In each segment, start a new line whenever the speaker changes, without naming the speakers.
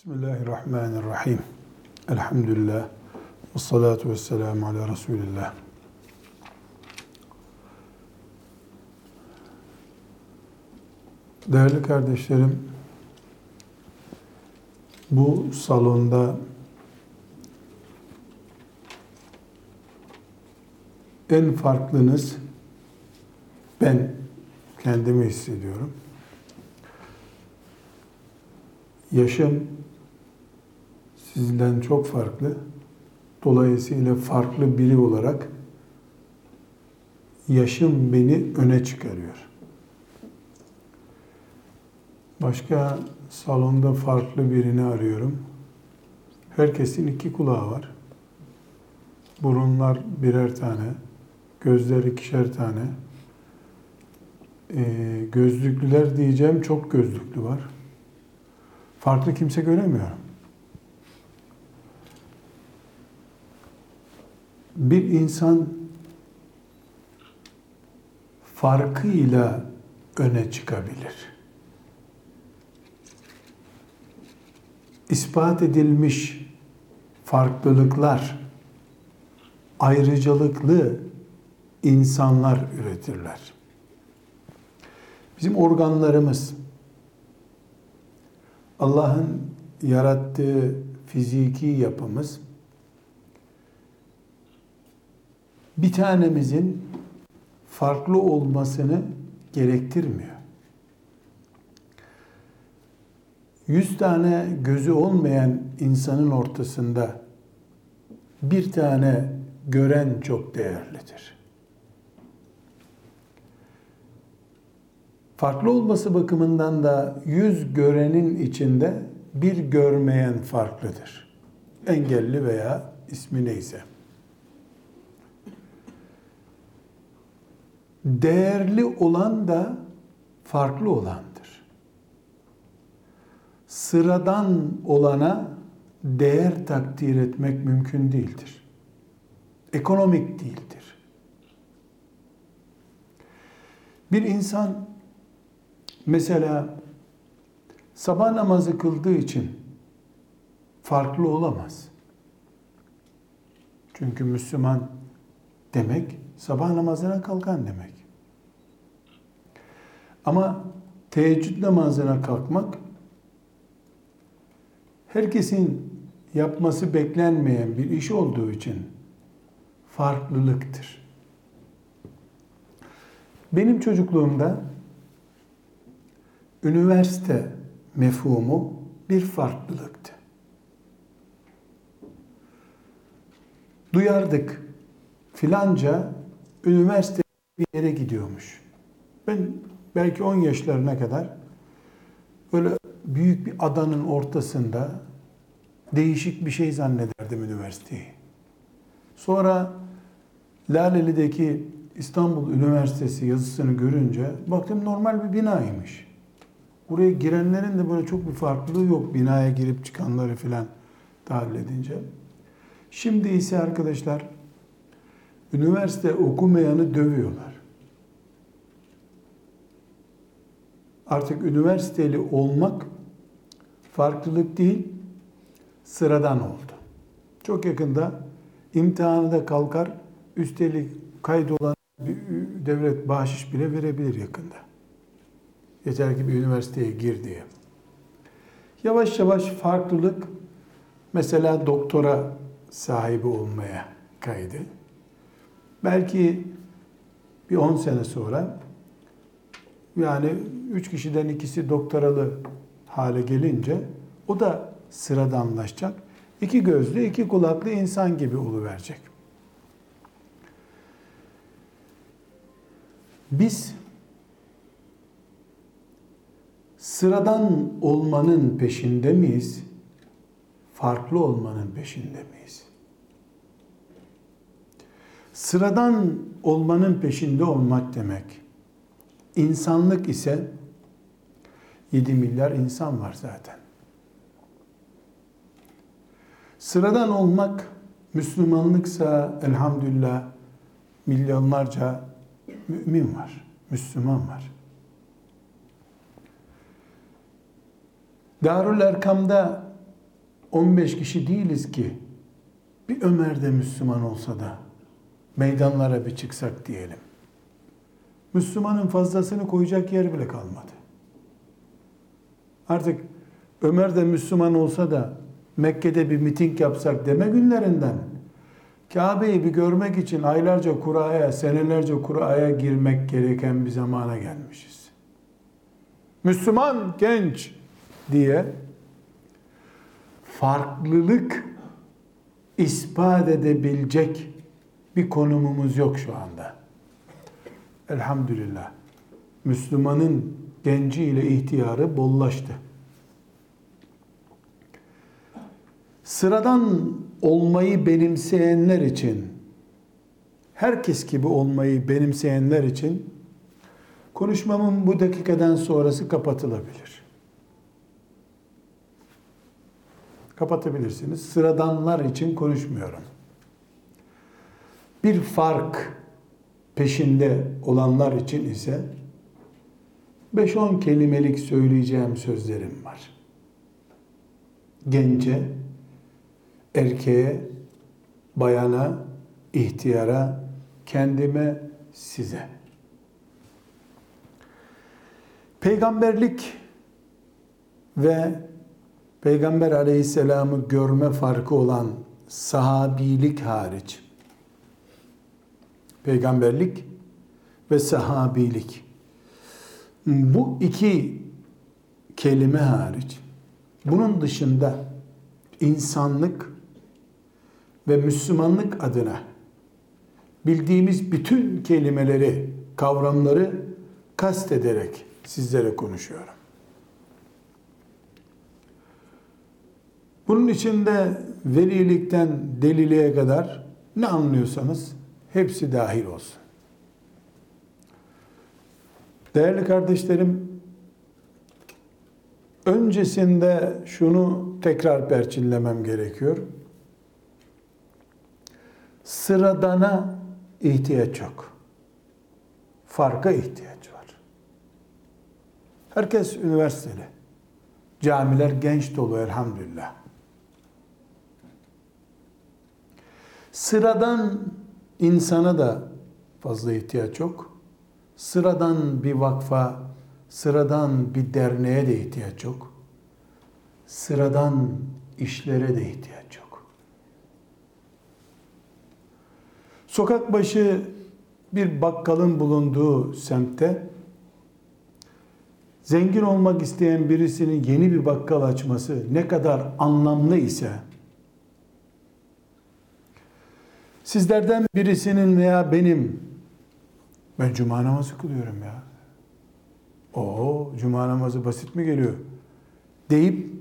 Bismillahirrahmanirrahim. Elhamdülillah. Ve salatu ve selamu ala Resulillah. Değerli kardeşlerim, bu salonda en farklınız ben kendimi hissediyorum. Yaşım sizden çok farklı. Dolayısıyla farklı biri olarak yaşım beni öne çıkarıyor. Başka salonda farklı birini arıyorum. Herkesin iki kulağı var. Burunlar birer tane, gözler ikişer tane. Ee, gözlüklüler diyeceğim çok gözlüklü var. Farklı kimse göremiyorum. Bir insan farkıyla öne çıkabilir. İspat edilmiş farklılıklar ayrıcalıklı insanlar üretirler. Bizim organlarımız Allah'ın yarattığı fiziki yapımız bir tanemizin farklı olmasını gerektirmiyor. Yüz tane gözü olmayan insanın ortasında bir tane gören çok değerlidir. Farklı olması bakımından da yüz görenin içinde bir görmeyen farklıdır. Engelli veya ismi neyse. Değerli olan da farklı olandır. Sıradan olana değer takdir etmek mümkün değildir. Ekonomik değildir. Bir insan mesela sabah namazı kıldığı için farklı olamaz. Çünkü Müslüman demek sabah namazına kalkan demek. Ama teheccüd namazına kalkmak herkesin yapması beklenmeyen bir iş olduğu için farklılıktır. Benim çocukluğumda üniversite mefhumu bir farklılıktı. Duyardık filanca üniversite bir yere gidiyormuş. Ben belki 10 yaşlarına kadar böyle büyük bir adanın ortasında değişik bir şey zannederdim üniversiteyi. Sonra Laleli'deki İstanbul Üniversitesi yazısını görünce baktım normal bir binaymış. Buraya girenlerin de böyle çok bir farklılığı yok binaya girip çıkanları filan tahlil edince. Şimdi ise arkadaşlar üniversite okumayanı dövüyorlar. Artık üniversiteli olmak farklılık değil, sıradan oldu. Çok yakında imtihanı da kalkar, üstelik kaydolan bir devlet bahşiş bile verebilir yakında. Yeter ki bir üniversiteye gir diye. Yavaş yavaş farklılık mesela doktora sahibi olmaya kaydı. Belki bir 10 sene sonra yani üç kişiden ikisi doktoralı hale gelince o da sıradanlaşacak. İki gözlü, iki kulaklı insan gibi oluverecek. Biz sıradan olmanın peşinde miyiz? Farklı olmanın peşinde miyiz? Sıradan olmanın peşinde olmak demek. İnsanlık ise 7 milyar insan var zaten. Sıradan olmak Müslümanlıksa elhamdülillah milyonlarca mümin var, Müslüman var. Darül Erkam'da 15 kişi değiliz ki bir Ömer de Müslüman olsa da meydanlara bir çıksak diyelim. Müslümanın fazlasını koyacak yer bile kalmadı. Artık Ömer de Müslüman olsa da Mekke'de bir miting yapsak deme günlerinden Kabe'yi bir görmek için aylarca kuraya, senelerce kuraya girmek gereken bir zamana gelmişiz. Müslüman genç diye farklılık ispat edebilecek bir konumumuz yok şu anda. Elhamdülillah. Müslümanın genci ile ihtiyarı bollaştı. Sıradan olmayı benimseyenler için, herkes gibi olmayı benimseyenler için konuşmamın bu dakikadan sonrası kapatılabilir. Kapatabilirsiniz. Sıradanlar için konuşmuyorum. Bir fark peşinde olanlar için ise 5-10 kelimelik söyleyeceğim sözlerim var. Gence, erkeğe, bayana, ihtiyara, kendime, size. Peygamberlik ve Peygamber aleyhisselamı görme farkı olan sahabilik hariç, peygamberlik ve sahabilik, bu iki kelime hariç, bunun dışında insanlık ve Müslümanlık adına bildiğimiz bütün kelimeleri, kavramları kast ederek sizlere konuşuyorum. Bunun içinde velilikten deliliğe kadar ne anlıyorsanız hepsi dahil olsun. Değerli kardeşlerim, öncesinde şunu tekrar perçinlemem gerekiyor. Sıradana ihtiyaç yok. Farka ihtiyaç var. Herkes üniversiteli. Camiler genç dolu elhamdülillah. Sıradan insana da fazla ihtiyaç yok. Sıradan bir vakfa, sıradan bir derneğe de ihtiyaç yok. Sıradan işlere de ihtiyaç yok. Sokak başı bir bakkalın bulunduğu semtte zengin olmak isteyen birisinin yeni bir bakkal açması ne kadar anlamlı ise Sizlerden birisinin veya benim ben cuma namazı kılıyorum ya. O cuma namazı basit mi geliyor? Deyip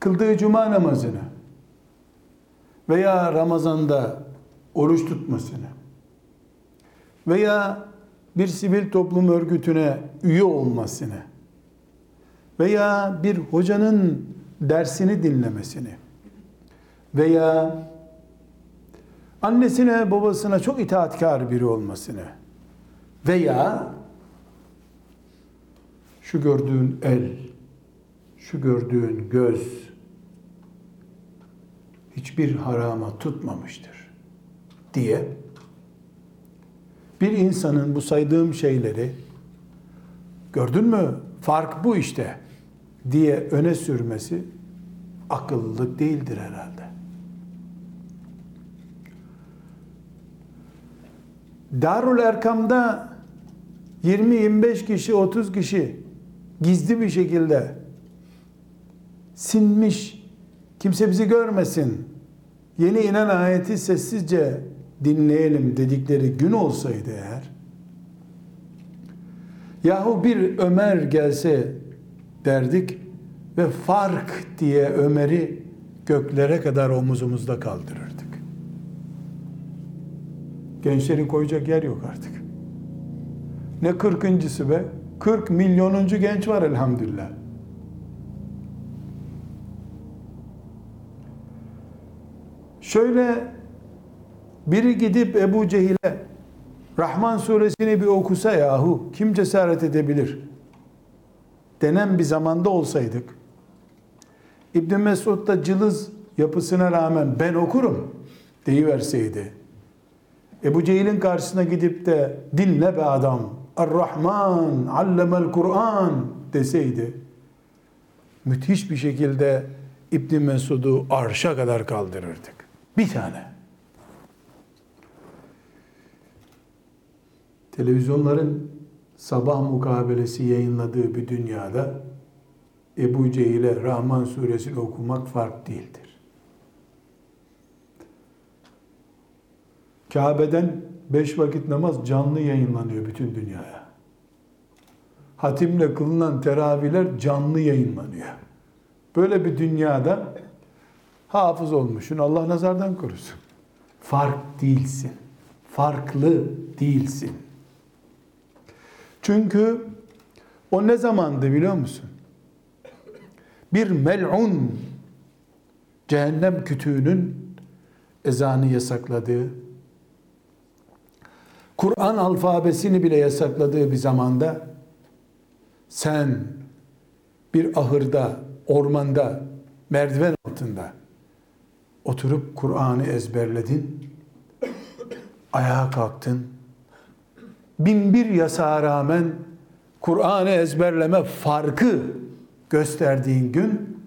kıldığı cuma namazını veya Ramazan'da oruç tutmasını veya bir sivil toplum örgütüne üye olmasını veya bir hocanın dersini dinlemesini veya annesine babasına çok itaatkar biri olmasını veya şu gördüğün el, şu gördüğün göz hiçbir harama tutmamıştır diye bir insanın bu saydığım şeyleri gördün mü fark bu işte diye öne sürmesi akıllılık değildir herhalde. Darul Erkam'da 20-25 kişi, 30 kişi gizli bir şekilde sinmiş, kimse bizi görmesin, yeni inen ayeti sessizce dinleyelim dedikleri gün olsaydı eğer, yahu bir Ömer gelse derdik ve fark diye Ömer'i göklere kadar omuzumuzda kaldırırdık. Gençlerin koyacak yer yok artık. Ne kırkıncısı be? 40 milyonuncu genç var elhamdülillah. Şöyle biri gidip Ebu Cehil'e Rahman suresini bir okusa yahu kim cesaret edebilir? Denen bir zamanda olsaydık İbn Mesud da cılız yapısına rağmen ben okurum deyiverseydi. Ebu Cehil'in karşısına gidip de dinle be adam. Er-Rahman allemel Kur'an deseydi müthiş bir şekilde İbn Mesud'u arşa kadar kaldırırdık. Bir tane. Televizyonların sabah mukabelesi yayınladığı bir dünyada Ebu Cehil'e Rahman suresini okumak fark değildir. Kabe'den beş vakit namaz canlı yayınlanıyor bütün dünyaya. Hatimle kılınan teravihler canlı yayınlanıyor. Böyle bir dünyada hafız olmuşsun. Allah nazardan korusun. Fark değilsin. Farklı değilsin. Çünkü o ne zamandı biliyor musun? Bir mel'un cehennem kütüğünün ezanı yasakladığı, Kur'an alfabesini bile yasakladığı bir zamanda sen bir ahırda, ormanda, merdiven altında oturup Kur'an'ı ezberledin, ayağa kalktın, bin bir yasağa rağmen Kur'an'ı ezberleme farkı gösterdiğin gün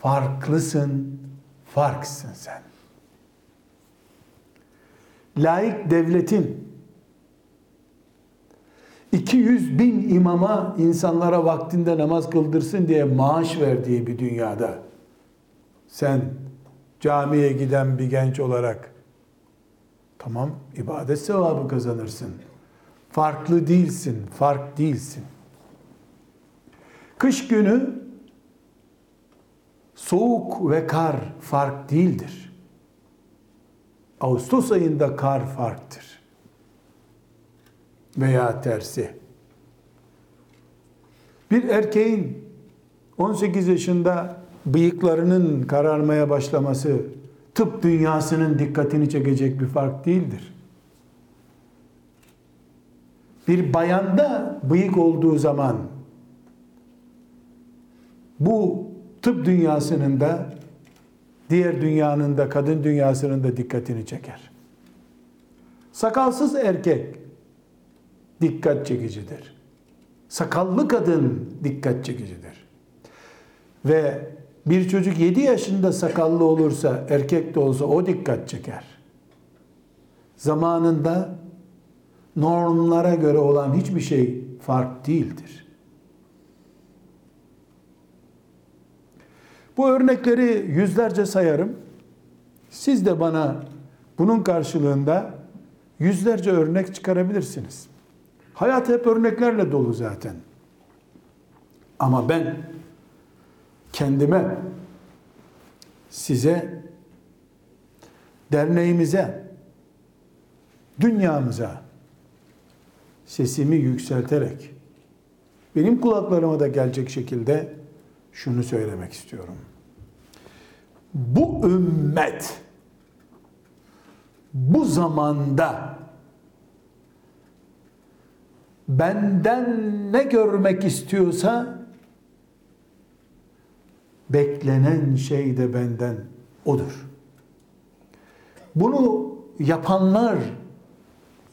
farklısın, farksın sen. Laik devletin 200 bin imama insanlara vaktinde namaz kıldırsın diye maaş verdiği bir dünyada sen camiye giden bir genç olarak tamam ibadet sevabı kazanırsın. Farklı değilsin, fark değilsin. Kış günü soğuk ve kar fark değildir. Ağustos ayında kar farktır. Veya tersi. Bir erkeğin 18 yaşında bıyıklarının kararmaya başlaması tıp dünyasının dikkatini çekecek bir fark değildir. Bir bayanda bıyık olduğu zaman bu tıp dünyasının da diğer dünyanın da kadın dünyasının da dikkatini çeker. Sakalsız erkek dikkat çekicidir. Sakallı kadın dikkat çekicidir. Ve bir çocuk 7 yaşında sakallı olursa, erkek de olsa o dikkat çeker. Zamanında normlara göre olan hiçbir şey fark değildir. Bu örnekleri yüzlerce sayarım. Siz de bana bunun karşılığında yüzlerce örnek çıkarabilirsiniz. Hayat hep örneklerle dolu zaten. Ama ben kendime, size, derneğimize, dünyamıza sesimi yükselterek benim kulaklarıma da gelecek şekilde şunu söylemek istiyorum. Bu ümmet bu zamanda benden ne görmek istiyorsa beklenen şey de benden odur. Bunu yapanlar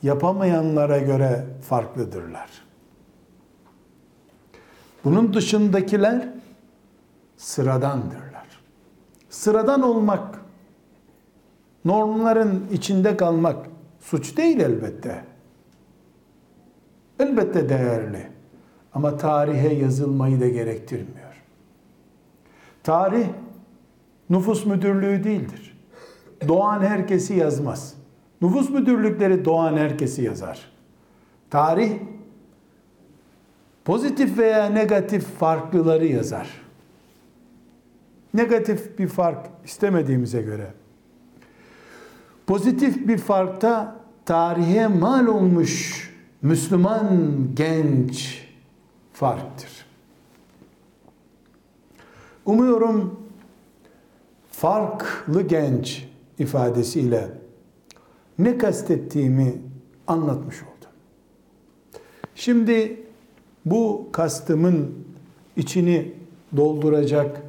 yapamayanlara göre farklıdırlar. Bunun dışındakiler sıradandırlar. Sıradan olmak, normların içinde kalmak suç değil elbette. Elbette değerli. Ama tarihe yazılmayı da gerektirmiyor. Tarih nüfus müdürlüğü değildir. Doğan herkesi yazmaz. Nüfus müdürlükleri doğan herkesi yazar. Tarih pozitif veya negatif farklıları yazar. Negatif bir fark istemediğimize göre pozitif bir farkta tarihe mal olmuş Müslüman genç farktır. Umuyorum farklı genç ifadesiyle ne kastettiğimi anlatmış oldum. Şimdi bu kastımın içini dolduracak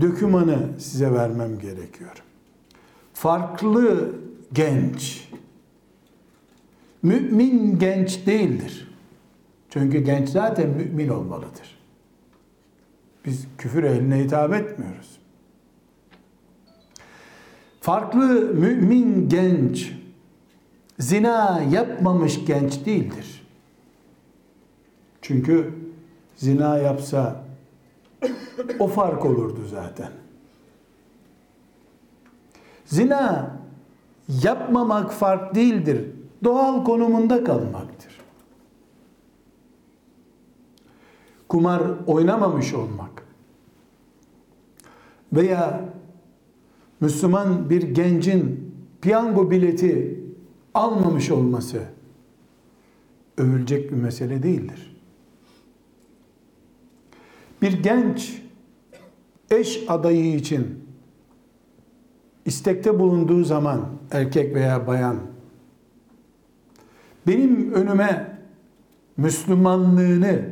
dökümanı size vermem gerekiyor. Farklı genç, mümin genç değildir. Çünkü genç zaten mümin olmalıdır. Biz küfür ehline hitap etmiyoruz. Farklı mümin genç, zina yapmamış genç değildir. Çünkü zina yapsa o fark olurdu zaten. Zina yapmamak fark değildir. Doğal konumunda kalmaktır. Kumar oynamamış olmak veya Müslüman bir gencin piyango bileti almamış olması övülecek bir mesele değildir. Bir genç eş adayı için istekte bulunduğu zaman erkek veya bayan benim önüme Müslümanlığını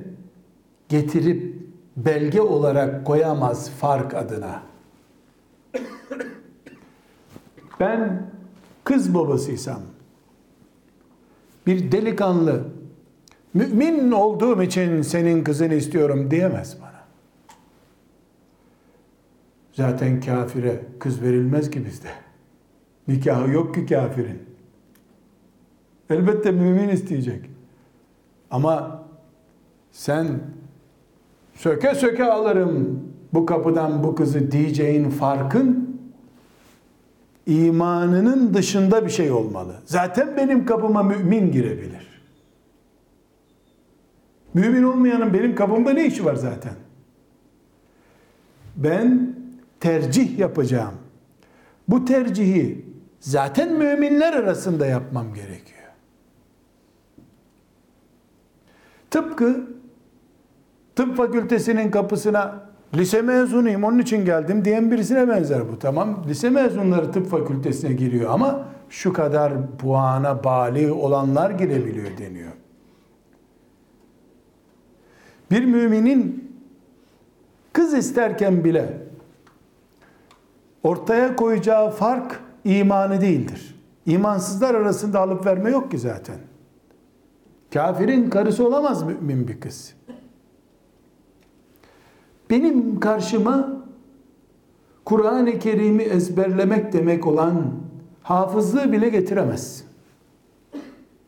getirip belge olarak koyamaz fark adına. Ben kız babasıysam bir delikanlı mümin olduğum için senin kızını istiyorum diyemez bana. Zaten kafire kız verilmez ki bizde. Nikahı yok ki kafirin. Elbette mümin isteyecek. Ama sen söke söke alırım bu kapıdan bu kızı diyeceğin farkın imanının dışında bir şey olmalı. Zaten benim kapıma mümin girebilir. Mümin olmayanın benim kapımda ne işi var zaten? Ben tercih yapacağım. Bu tercihi zaten müminler arasında yapmam gerekiyor. Tıpkı tıp fakültesinin kapısına lise mezunuyum onun için geldim diyen birisine benzer bu. Tamam lise mezunları tıp fakültesine giriyor ama şu kadar puana bali olanlar girebiliyor deniyor. Bir müminin kız isterken bile ortaya koyacağı fark imanı değildir. İmansızlar arasında alıp verme yok ki zaten. Kafirin karısı olamaz mümin bir kız. Benim karşıma Kur'an-ı Kerim'i ezberlemek demek olan hafızlığı bile getiremez.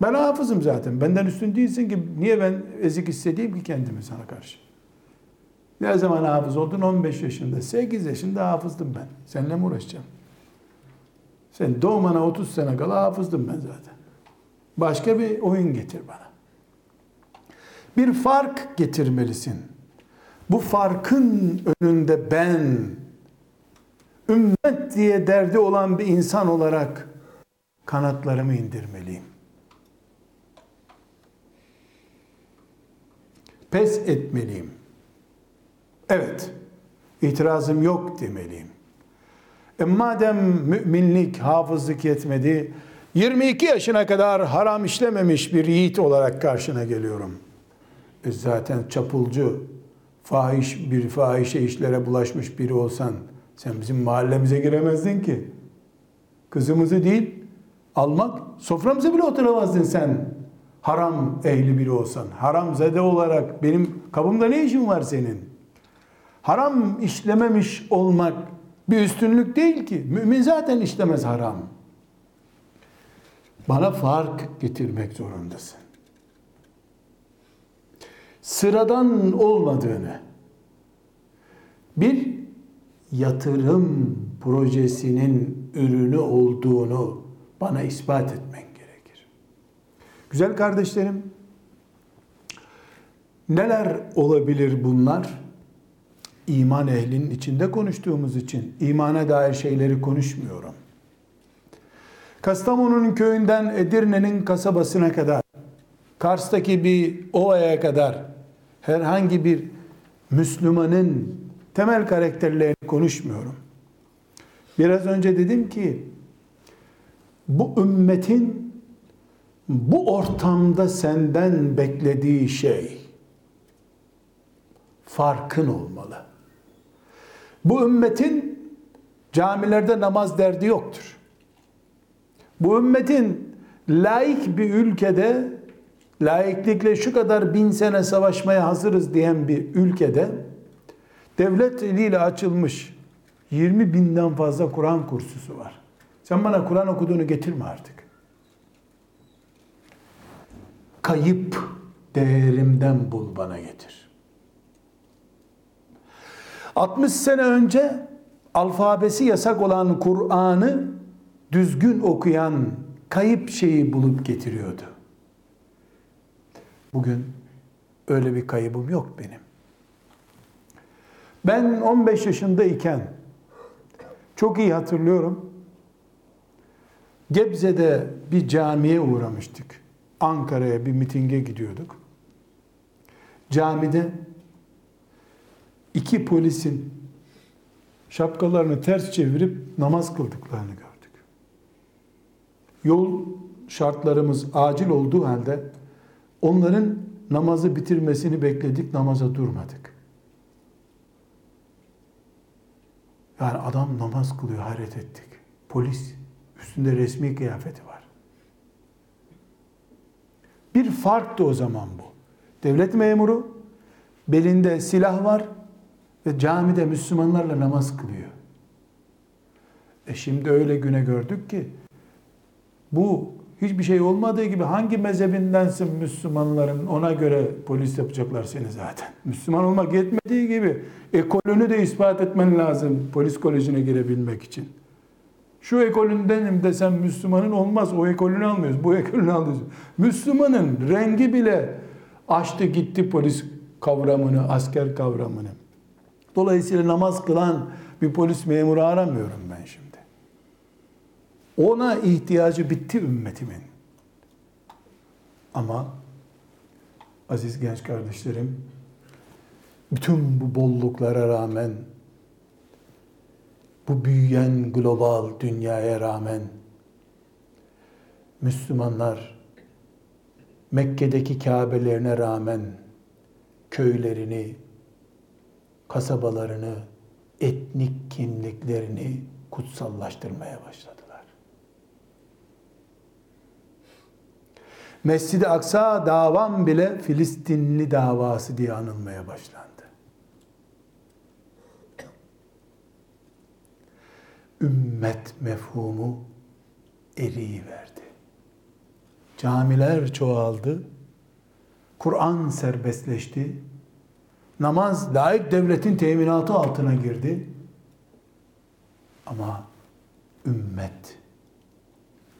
Ben hafızım zaten. Benden üstün değilsin ki niye ben ezik hissedeyim ki kendimi sana karşı? Ne zaman hafız oldun? 15 yaşında. 8 yaşında hafızdım ben. Seninle mi uğraşacağım? Sen doğmana 30 sene kala hafızdım ben zaten. Başka bir oyun getir bana. Bir fark getirmelisin. Bu farkın önünde ben ümmet diye derdi olan bir insan olarak kanatlarımı indirmeliyim. Pes etmeliyim. Evet, itirazım yok demeliyim. E madem müminlik, hafızlık yetmedi, 22 yaşına kadar haram işlememiş bir yiğit olarak karşına geliyorum. E zaten çapulcu, fahiş bir fahişe işlere bulaşmış biri olsan sen bizim mahallemize giremezdin ki. Kızımızı değil almak, soframıza bile oturamazdın sen. Haram ehli biri olsan. Haram zede olarak benim kapımda ne işin var senin? Haram işlememiş olmak bir üstünlük değil ki. Mümin zaten işlemez haram. Bana fark getirmek zorundasın. Sıradan olmadığını, bir yatırım projesinin ürünü olduğunu bana ispat etmen gerekir. Güzel kardeşlerim, neler olabilir bunlar? İman ehlinin içinde konuştuğumuz için imana dair şeyleri konuşmuyorum. Kastamonu'nun köyünden Edirne'nin kasabasına kadar, Kars'taki bir ovaya kadar herhangi bir Müslümanın temel karakterlerini konuşmuyorum. Biraz önce dedim ki bu ümmetin bu ortamda senden beklediği şey farkın olmalı. Bu ümmetin camilerde namaz derdi yoktur. Bu ümmetin laik bir ülkede laiklikle şu kadar bin sene savaşmaya hazırız diyen bir ülkede devlet eliyle açılmış 20 binden fazla Kur'an kursusu var. Sen bana Kur'an okuduğunu getirme artık. Kayıp değerimden bul bana getir. 60 sene önce alfabesi yasak olan Kur'an'ı düzgün okuyan kayıp şeyi bulup getiriyordu. Bugün öyle bir kaybım yok benim. Ben 15 yaşındayken çok iyi hatırlıyorum. Gebze'de bir camiye uğramıştık. Ankara'ya bir mitinge gidiyorduk. Camide iki polisin şapkalarını ters çevirip namaz kıldıklarını gördük. Yol şartlarımız acil olduğu halde onların namazı bitirmesini bekledik, namaza durmadık. Yani adam namaz kılıyor, hayret ettik. Polis, üstünde resmi kıyafeti var. Bir farktı o zaman bu. Devlet memuru, belinde silah var ve camide Müslümanlarla namaz kılıyor. E şimdi öyle güne gördük ki bu hiçbir şey olmadığı gibi hangi mezhebindensin Müslümanların ona göre polis yapacaklar seni zaten. Müslüman olmak yetmediği gibi ekolünü de ispat etmen lazım polis kolejine girebilmek için. Şu ekolündenim desem Müslümanın olmaz. O ekolünü almıyoruz. Bu ekolünü alıyoruz. Müslümanın rengi bile açtı gitti polis kavramını, asker kavramını. Dolayısıyla namaz kılan bir polis memuru aramıyorum ben şimdi. Ona ihtiyacı bitti ümmetimin. Ama aziz genç kardeşlerim, bütün bu bolluklara rağmen, bu büyüyen global dünyaya rağmen, Müslümanlar Mekke'deki Kabe'lerine rağmen köylerini, kasabalarını, etnik kimliklerini kutsallaştırmaya başladılar. Mescid-i Aksa davam bile Filistinli davası diye anılmaya başlandı. Ümmet mefhumu eriyi verdi. Camiler çoğaldı. Kur'an serbestleşti. Namaz layık devletin teminatı altına girdi. Ama ümmet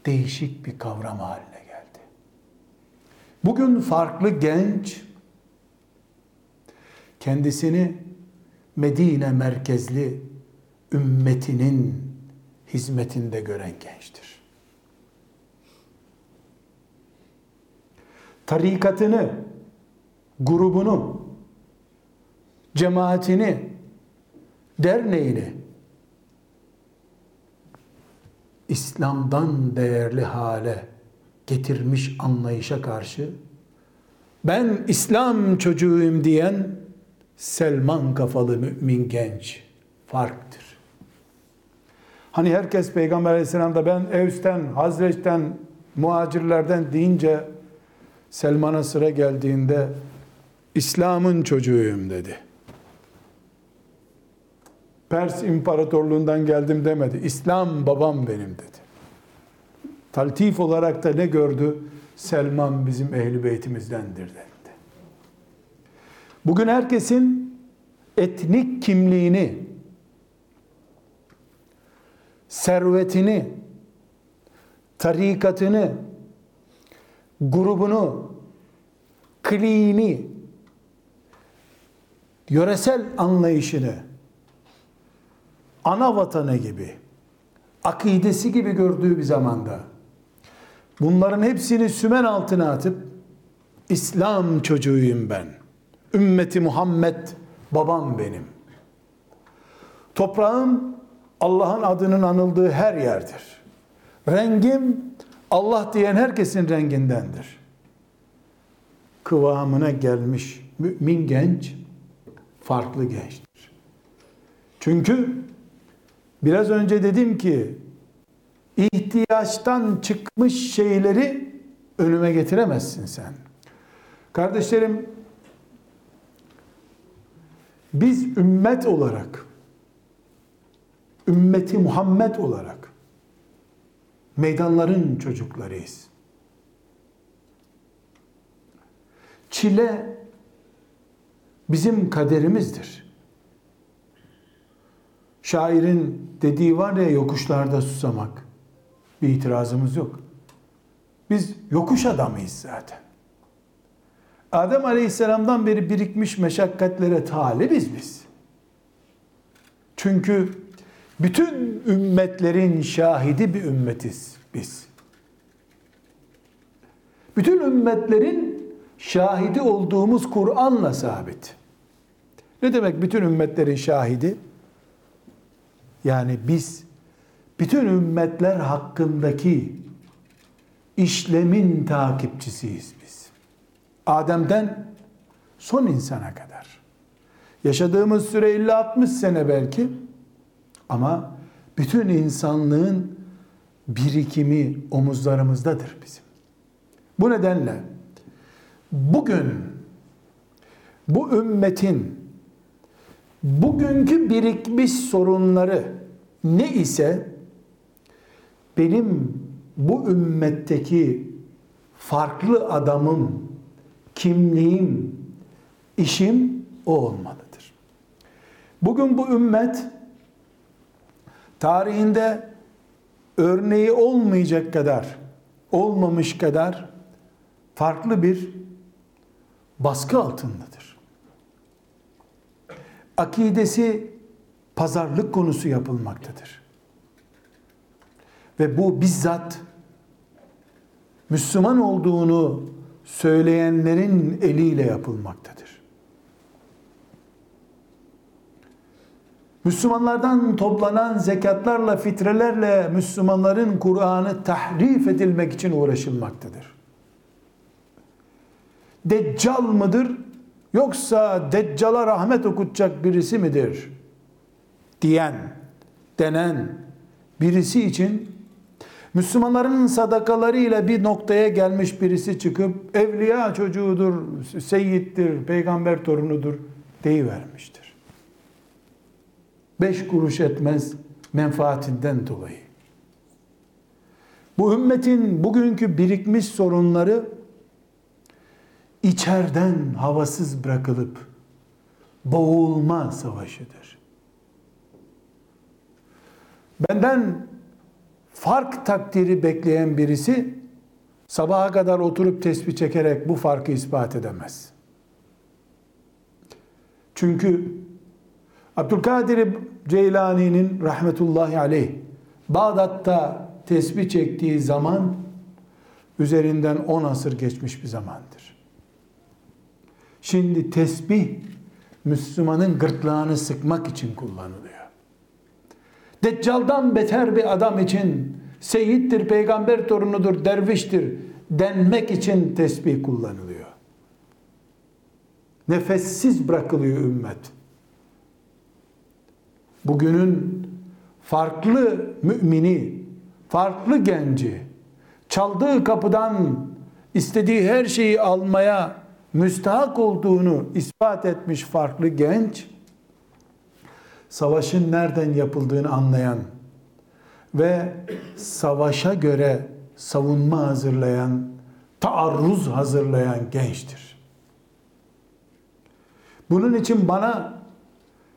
değişik bir kavram haline. Bugün farklı genç kendisini Medine merkezli ümmetinin hizmetinde gören gençtir. Tarikatını, grubunu, cemaatini, derneğini İslam'dan değerli hale getirmiş anlayışa karşı ben İslam çocuğuyum diyen Selman kafalı mümin genç farktır. Hani herkes Peygamber Aleyhisselam'da ben Evs'ten, Hazreç'ten, muhacirlerden deyince Selman'a sıra geldiğinde İslam'ın çocuğuyum dedi. Pers İmparatorluğundan geldim demedi. İslam babam benim dedi. Taltif olarak da ne gördü? Selman bizim ehli beytimizdendir dedi. Bugün herkesin etnik kimliğini, servetini, tarikatını, grubunu, kliğini, yöresel anlayışını, ana vatanı gibi, akidesi gibi gördüğü bir zamanda bunların hepsini sümen altına atıp İslam çocuğuyum ben. Ümmeti Muhammed babam benim. Toprağım Allah'ın adının anıldığı her yerdir. Rengim Allah diyen herkesin rengindendir. Kıvamına gelmiş mümin genç farklı gençtir. Çünkü biraz önce dedim ki ihtiyaçtan çıkmış şeyleri önüme getiremezsin sen. Kardeşlerim biz ümmet olarak ümmeti Muhammed olarak meydanların çocuklarıyız. Çile bizim kaderimizdir. Şairin dediği var ya yokuşlarda susamak. Bir itirazımız yok. Biz yokuş adamıyız zaten. Adem Aleyhisselam'dan beri birikmiş meşakkatlere talibiz biz. Çünkü bütün ümmetlerin şahidi bir ümmetiz biz. Bütün ümmetlerin şahidi olduğumuz Kur'an'la sabit. Ne demek bütün ümmetlerin şahidi? Yani biz bütün ümmetler hakkındaki işlemin takipçisiyiz biz. Adem'den son insana kadar. Yaşadığımız süre 50-60 sene belki ama bütün insanlığın birikimi omuzlarımızdadır bizim. Bu nedenle bugün bu ümmetin bugünkü birikmiş sorunları ne ise benim bu ümmetteki farklı adamım, kimliğim, işim o olmalıdır. Bugün bu ümmet tarihinde örneği olmayacak kadar, olmamış kadar farklı bir baskı altındadır. Akidesi pazarlık konusu yapılmaktadır. Ve bu bizzat Müslüman olduğunu söyleyenlerin eliyle yapılmaktadır. Müslümanlardan toplanan zekatlarla, fitrelerle Müslümanların Kur'an'ı tahrif edilmek için uğraşılmaktadır. Deccal mıdır yoksa Deccal'a rahmet okutacak birisi midir? diyen, denen birisi için Müslümanların sadakalarıyla bir noktaya gelmiş birisi çıkıp evliya çocuğudur, seyittir, peygamber torunudur deyivermiştir. Beş kuruş etmez menfaatinden dolayı. Bu ümmetin bugünkü birikmiş sorunları içerden havasız bırakılıp boğulma savaşıdır. Benden fark takdiri bekleyen birisi sabaha kadar oturup tesbih çekerek bu farkı ispat edemez. Çünkü Abdülkadir Ceylani'nin rahmetullahi aleyh Bağdat'ta tesbih çektiği zaman üzerinden 10 asır geçmiş bir zamandır. Şimdi tesbih Müslümanın gırtlağını sıkmak için kullanılıyor. Deccal'dan beter bir adam için seyittir, peygamber torunudur, derviştir denmek için tesbih kullanılıyor. Nefessiz bırakılıyor ümmet. Bugünün farklı mümini, farklı genci, çaldığı kapıdan istediği her şeyi almaya müstahak olduğunu ispat etmiş farklı genç, savaşın nereden yapıldığını anlayan ve savaşa göre savunma hazırlayan, taarruz hazırlayan gençtir. Bunun için bana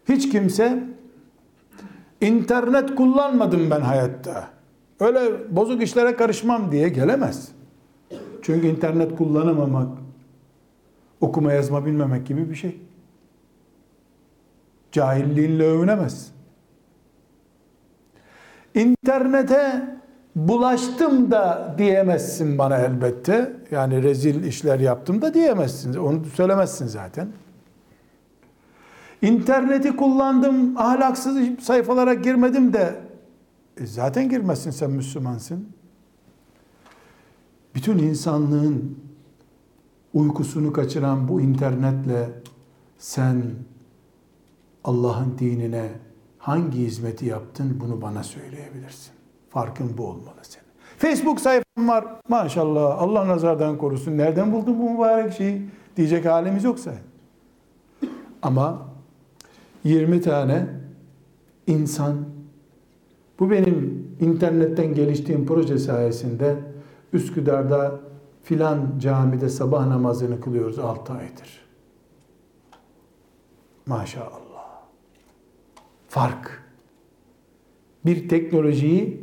hiç kimse internet kullanmadım ben hayatta. Öyle bozuk işlere karışmam diye gelemez. Çünkü internet kullanamamak, okuma yazma bilmemek gibi bir şey. Cahilliğinle övünemez. İnternete bulaştım da diyemezsin bana elbette. Yani rezil işler yaptım da diyemezsin. Onu söylemezsin zaten. İnterneti kullandım, ahlaksız sayfalara girmedim de e zaten girmezsin sen Müslümansın. Bütün insanlığın uykusunu kaçıran bu internetle sen Allah'ın dinine hangi hizmeti yaptın bunu bana söyleyebilirsin. Farkın bu olmalı senin. Facebook sayfam var. Maşallah Allah nazardan korusun. Nereden buldun bu mübarek şeyi? Diyecek halimiz yoksa. Ama 20 tane insan bu benim internetten geliştiğim proje sayesinde Üsküdar'da filan camide sabah namazını kılıyoruz 6 aydır. Maşallah. Fark. Bir teknolojiyi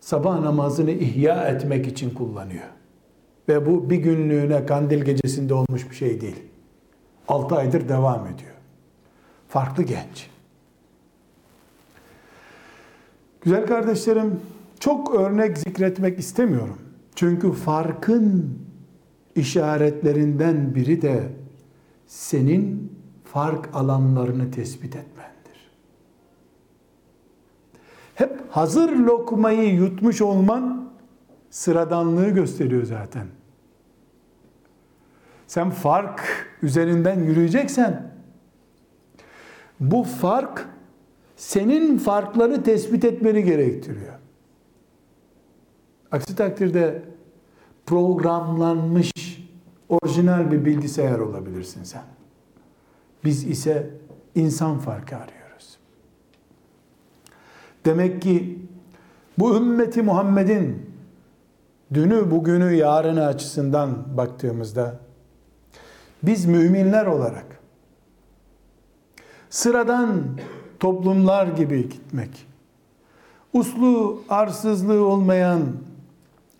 sabah namazını ihya etmek için kullanıyor. Ve bu bir günlüğüne kandil gecesinde olmuş bir şey değil. 6 aydır devam ediyor. Farklı genç. Güzel kardeşlerim, çok örnek zikretmek istemiyorum. Çünkü farkın işaretlerinden biri de senin fark alanlarını tespit etmendir. Hep hazır lokmayı yutmuş olman sıradanlığı gösteriyor zaten. Sen fark üzerinden yürüyeceksen bu fark senin farkları tespit etmeni gerektiriyor. Aksi takdirde programlanmış orijinal bir bilgisayar olabilirsin sen. Biz ise insan farkı arıyoruz. Demek ki bu ümmeti Muhammed'in dünü, bugünü, yarını açısından baktığımızda biz müminler olarak sıradan toplumlar gibi gitmek, uslu, arsızlığı olmayan,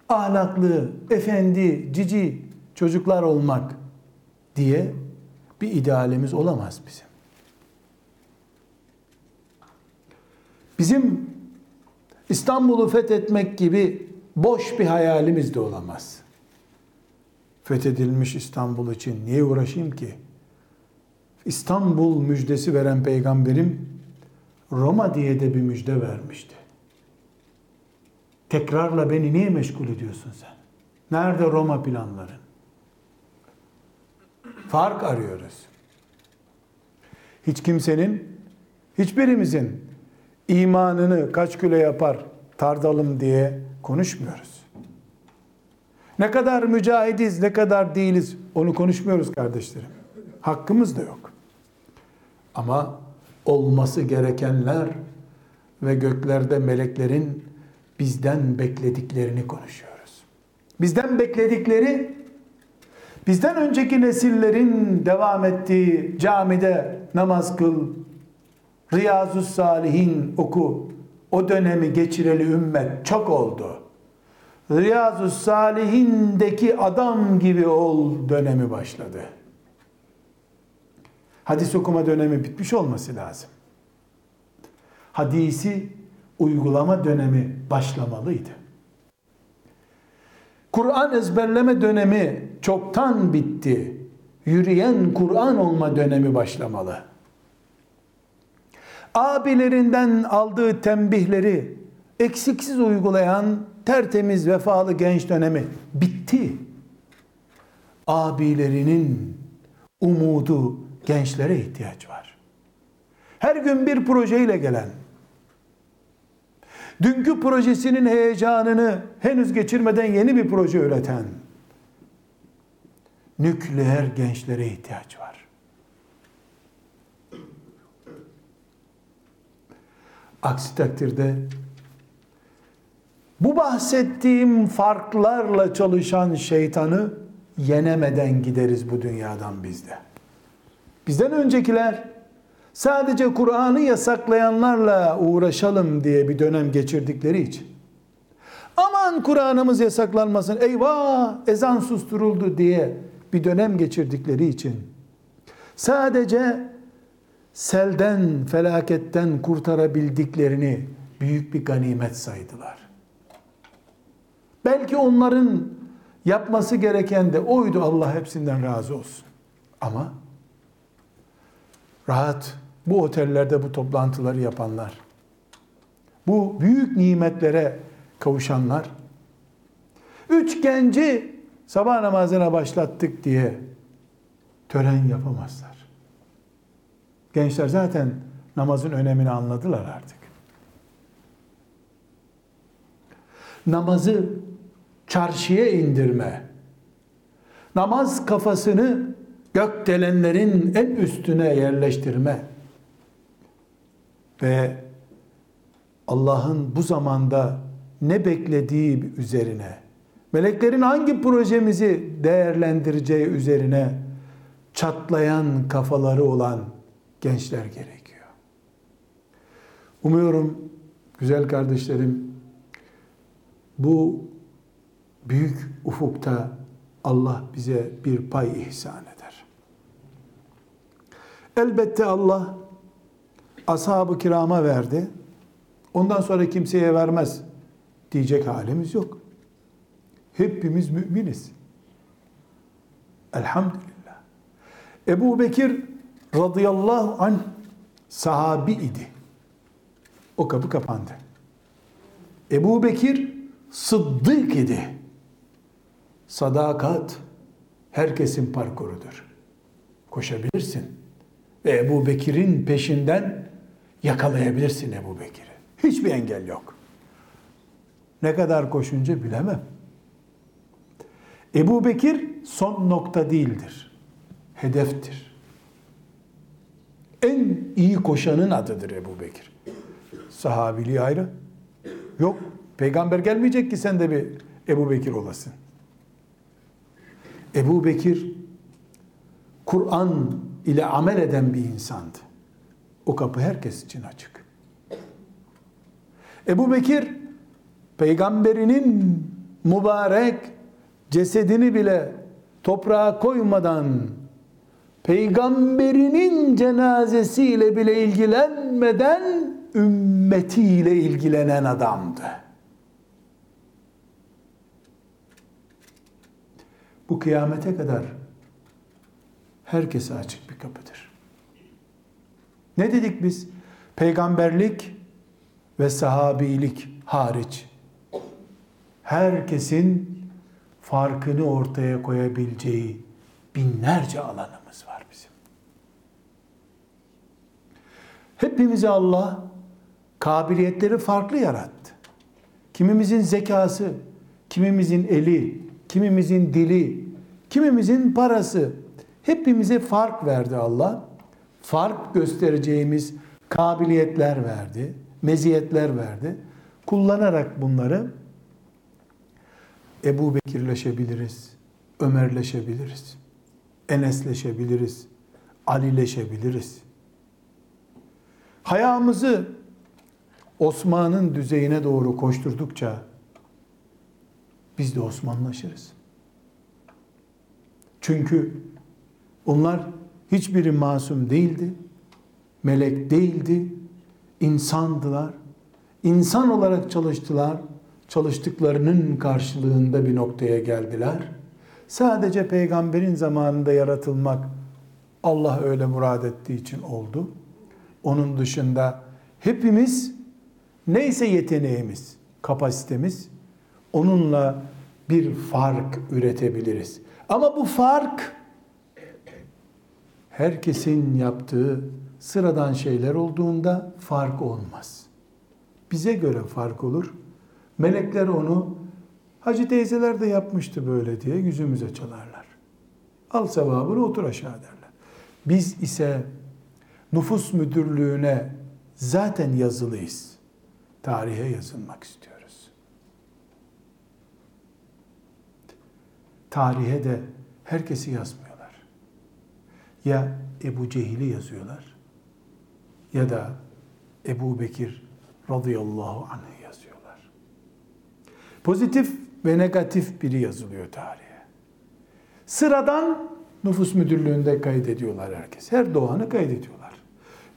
ahlaklı, efendi, cici çocuklar olmak diye bir idealimiz olamaz bizim. Bizim İstanbul'u fethetmek gibi boş bir hayalimiz de olamaz. Fethedilmiş İstanbul için niye uğraşayım ki? İstanbul müjdesi veren peygamberim Roma diye de bir müjde vermişti. Tekrarla beni niye meşgul ediyorsun sen? Nerede Roma planların? Fark arıyoruz. Hiç kimsenin, hiçbirimizin imanını kaç kilo yapar tardalım diye konuşmuyoruz. Ne kadar mücahidiz, ne kadar değiliz onu konuşmuyoruz kardeşlerim. Hakkımız da yok. Ama olması gerekenler ve göklerde meleklerin bizden beklediklerini konuşuyoruz. Bizden bekledikleri bizden önceki nesillerin devam ettiği camide namaz kıl, Riyazu Salihin oku. O dönemi geçireli ümmet çok oldu. Riyazu Salihin'deki adam gibi ol dönemi başladı. Hadis okuma dönemi bitmiş olması lazım. Hadisi uygulama dönemi başlamalıydı. Kur'an ezberleme dönemi çoktan bitti. Yürüyen Kur'an olma dönemi başlamalı. Abilerinden aldığı tembihleri eksiksiz uygulayan tertemiz vefalı genç dönemi bitti. Abilerinin umudu gençlere ihtiyaç var. Her gün bir projeyle gelen, dünkü projesinin heyecanını henüz geçirmeden yeni bir proje üreten nükleer gençlere ihtiyaç var. Aksi takdirde bu bahsettiğim farklarla çalışan şeytanı yenemeden gideriz bu dünyadan bizde. Bizden öncekiler sadece Kur'an'ı yasaklayanlarla uğraşalım diye bir dönem geçirdikleri için aman Kur'an'ımız yasaklanmasın eyvah ezan susturuldu diye bir dönem geçirdikleri için sadece selden, felaketten kurtarabildiklerini büyük bir ganimet saydılar. Belki onların yapması gereken de oydu Allah hepsinden razı olsun. Ama rahat bu otellerde bu toplantıları yapanlar, bu büyük nimetlere kavuşanlar, üç genci sabah namazına başlattık diye tören yapamazlar. Gençler zaten namazın önemini anladılar artık. Namazı çarşıya indirme, namaz kafasını gökdelenlerin en üstüne yerleştirme ve Allah'ın bu zamanda ne beklediği üzerine, meleklerin hangi projemizi değerlendireceği üzerine çatlayan kafaları olan gençler gerekiyor. Umuyorum güzel kardeşlerim bu büyük ufukta Allah bize bir pay ihsan eder. Elbette Allah ashab-ı kirama verdi. Ondan sonra kimseye vermez diyecek halimiz yok. Hepimiz müminiz. Elhamdülillah. Ebu Bekir radıyallahu anh sahabi idi. O kapı kapandı. Ebu Bekir sıddık idi. Sadakat herkesin parkurudur. Koşabilirsin. Ve Ebu Bekir'in peşinden yakalayabilirsin Ebu Bekir'i. Hiçbir engel yok. Ne kadar koşunca bilemem. Ebu Bekir son nokta değildir. Hedeftir. En iyi koşanın adıdır Ebu Bekir. Sahabiliği ayrı. Yok. Peygamber gelmeyecek ki sen de bir Ebu Bekir olasın. Ebu Bekir Kur'an ile amel eden bir insandı. O kapı herkes için açık. Ebu Bekir peygamberinin mübarek cesedini bile toprağa koymadan peygamberinin cenazesiyle bile ilgilenmeden ümmetiyle ilgilenen adamdı. Bu kıyamete kadar herkese açık bir kapıdır. Ne dedik biz? Peygamberlik ve sahabilik hariç herkesin farkını ortaya koyabileceği binlerce alanımız var bizim. Hepimize Allah kabiliyetleri farklı yarattı. Kimimizin zekası, kimimizin eli, kimimizin dili, kimimizin parası. Hepimize fark verdi Allah. Fark göstereceğimiz kabiliyetler verdi, meziyetler verdi. Kullanarak bunları Ebu Bekirleşebiliriz, Ömerleşebiliriz, Enesleşebiliriz, Alileşebiliriz. Hayamızı Osman'ın düzeyine doğru koşturdukça biz de Osmanlaşırız. Çünkü onlar hiçbiri masum değildi, melek değildi, insandılar. İnsan olarak çalıştılar, çalıştıklarının karşılığında bir noktaya geldiler. Sadece peygamberin zamanında yaratılmak Allah öyle murad ettiği için oldu. Onun dışında hepimiz neyse yeteneğimiz, kapasitemiz onunla bir fark üretebiliriz. Ama bu fark herkesin yaptığı sıradan şeyler olduğunda fark olmaz. Bize göre fark olur. Melekler onu Hacı teyzeler de yapmıştı böyle diye yüzümüze çalarlar. Al sevabını otur aşağı derler. Biz ise nüfus müdürlüğüne zaten yazılıyız. Tarihe yazılmak istiyoruz. Tarihe de herkesi yazmıyorlar. Ya Ebu Cehil'i yazıyorlar ya da Ebu Bekir radıyallahu anh'ı yazıyorlar. Pozitif ve negatif biri yazılıyor tarihe. Sıradan nüfus müdürlüğünde kaydediyorlar herkes. Her doğanı kaydediyorlar.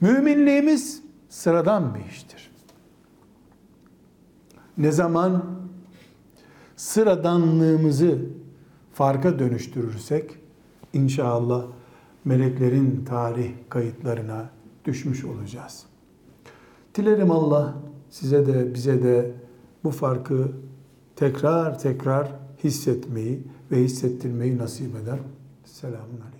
Müminliğimiz sıradan bir iştir. Ne zaman sıradanlığımızı farka dönüştürürsek inşallah meleklerin tarih kayıtlarına düşmüş olacağız. Dilerim Allah size de bize de bu farkı tekrar tekrar hissetmeyi ve hissettirmeyi nasip eder. Selamun Aleyküm.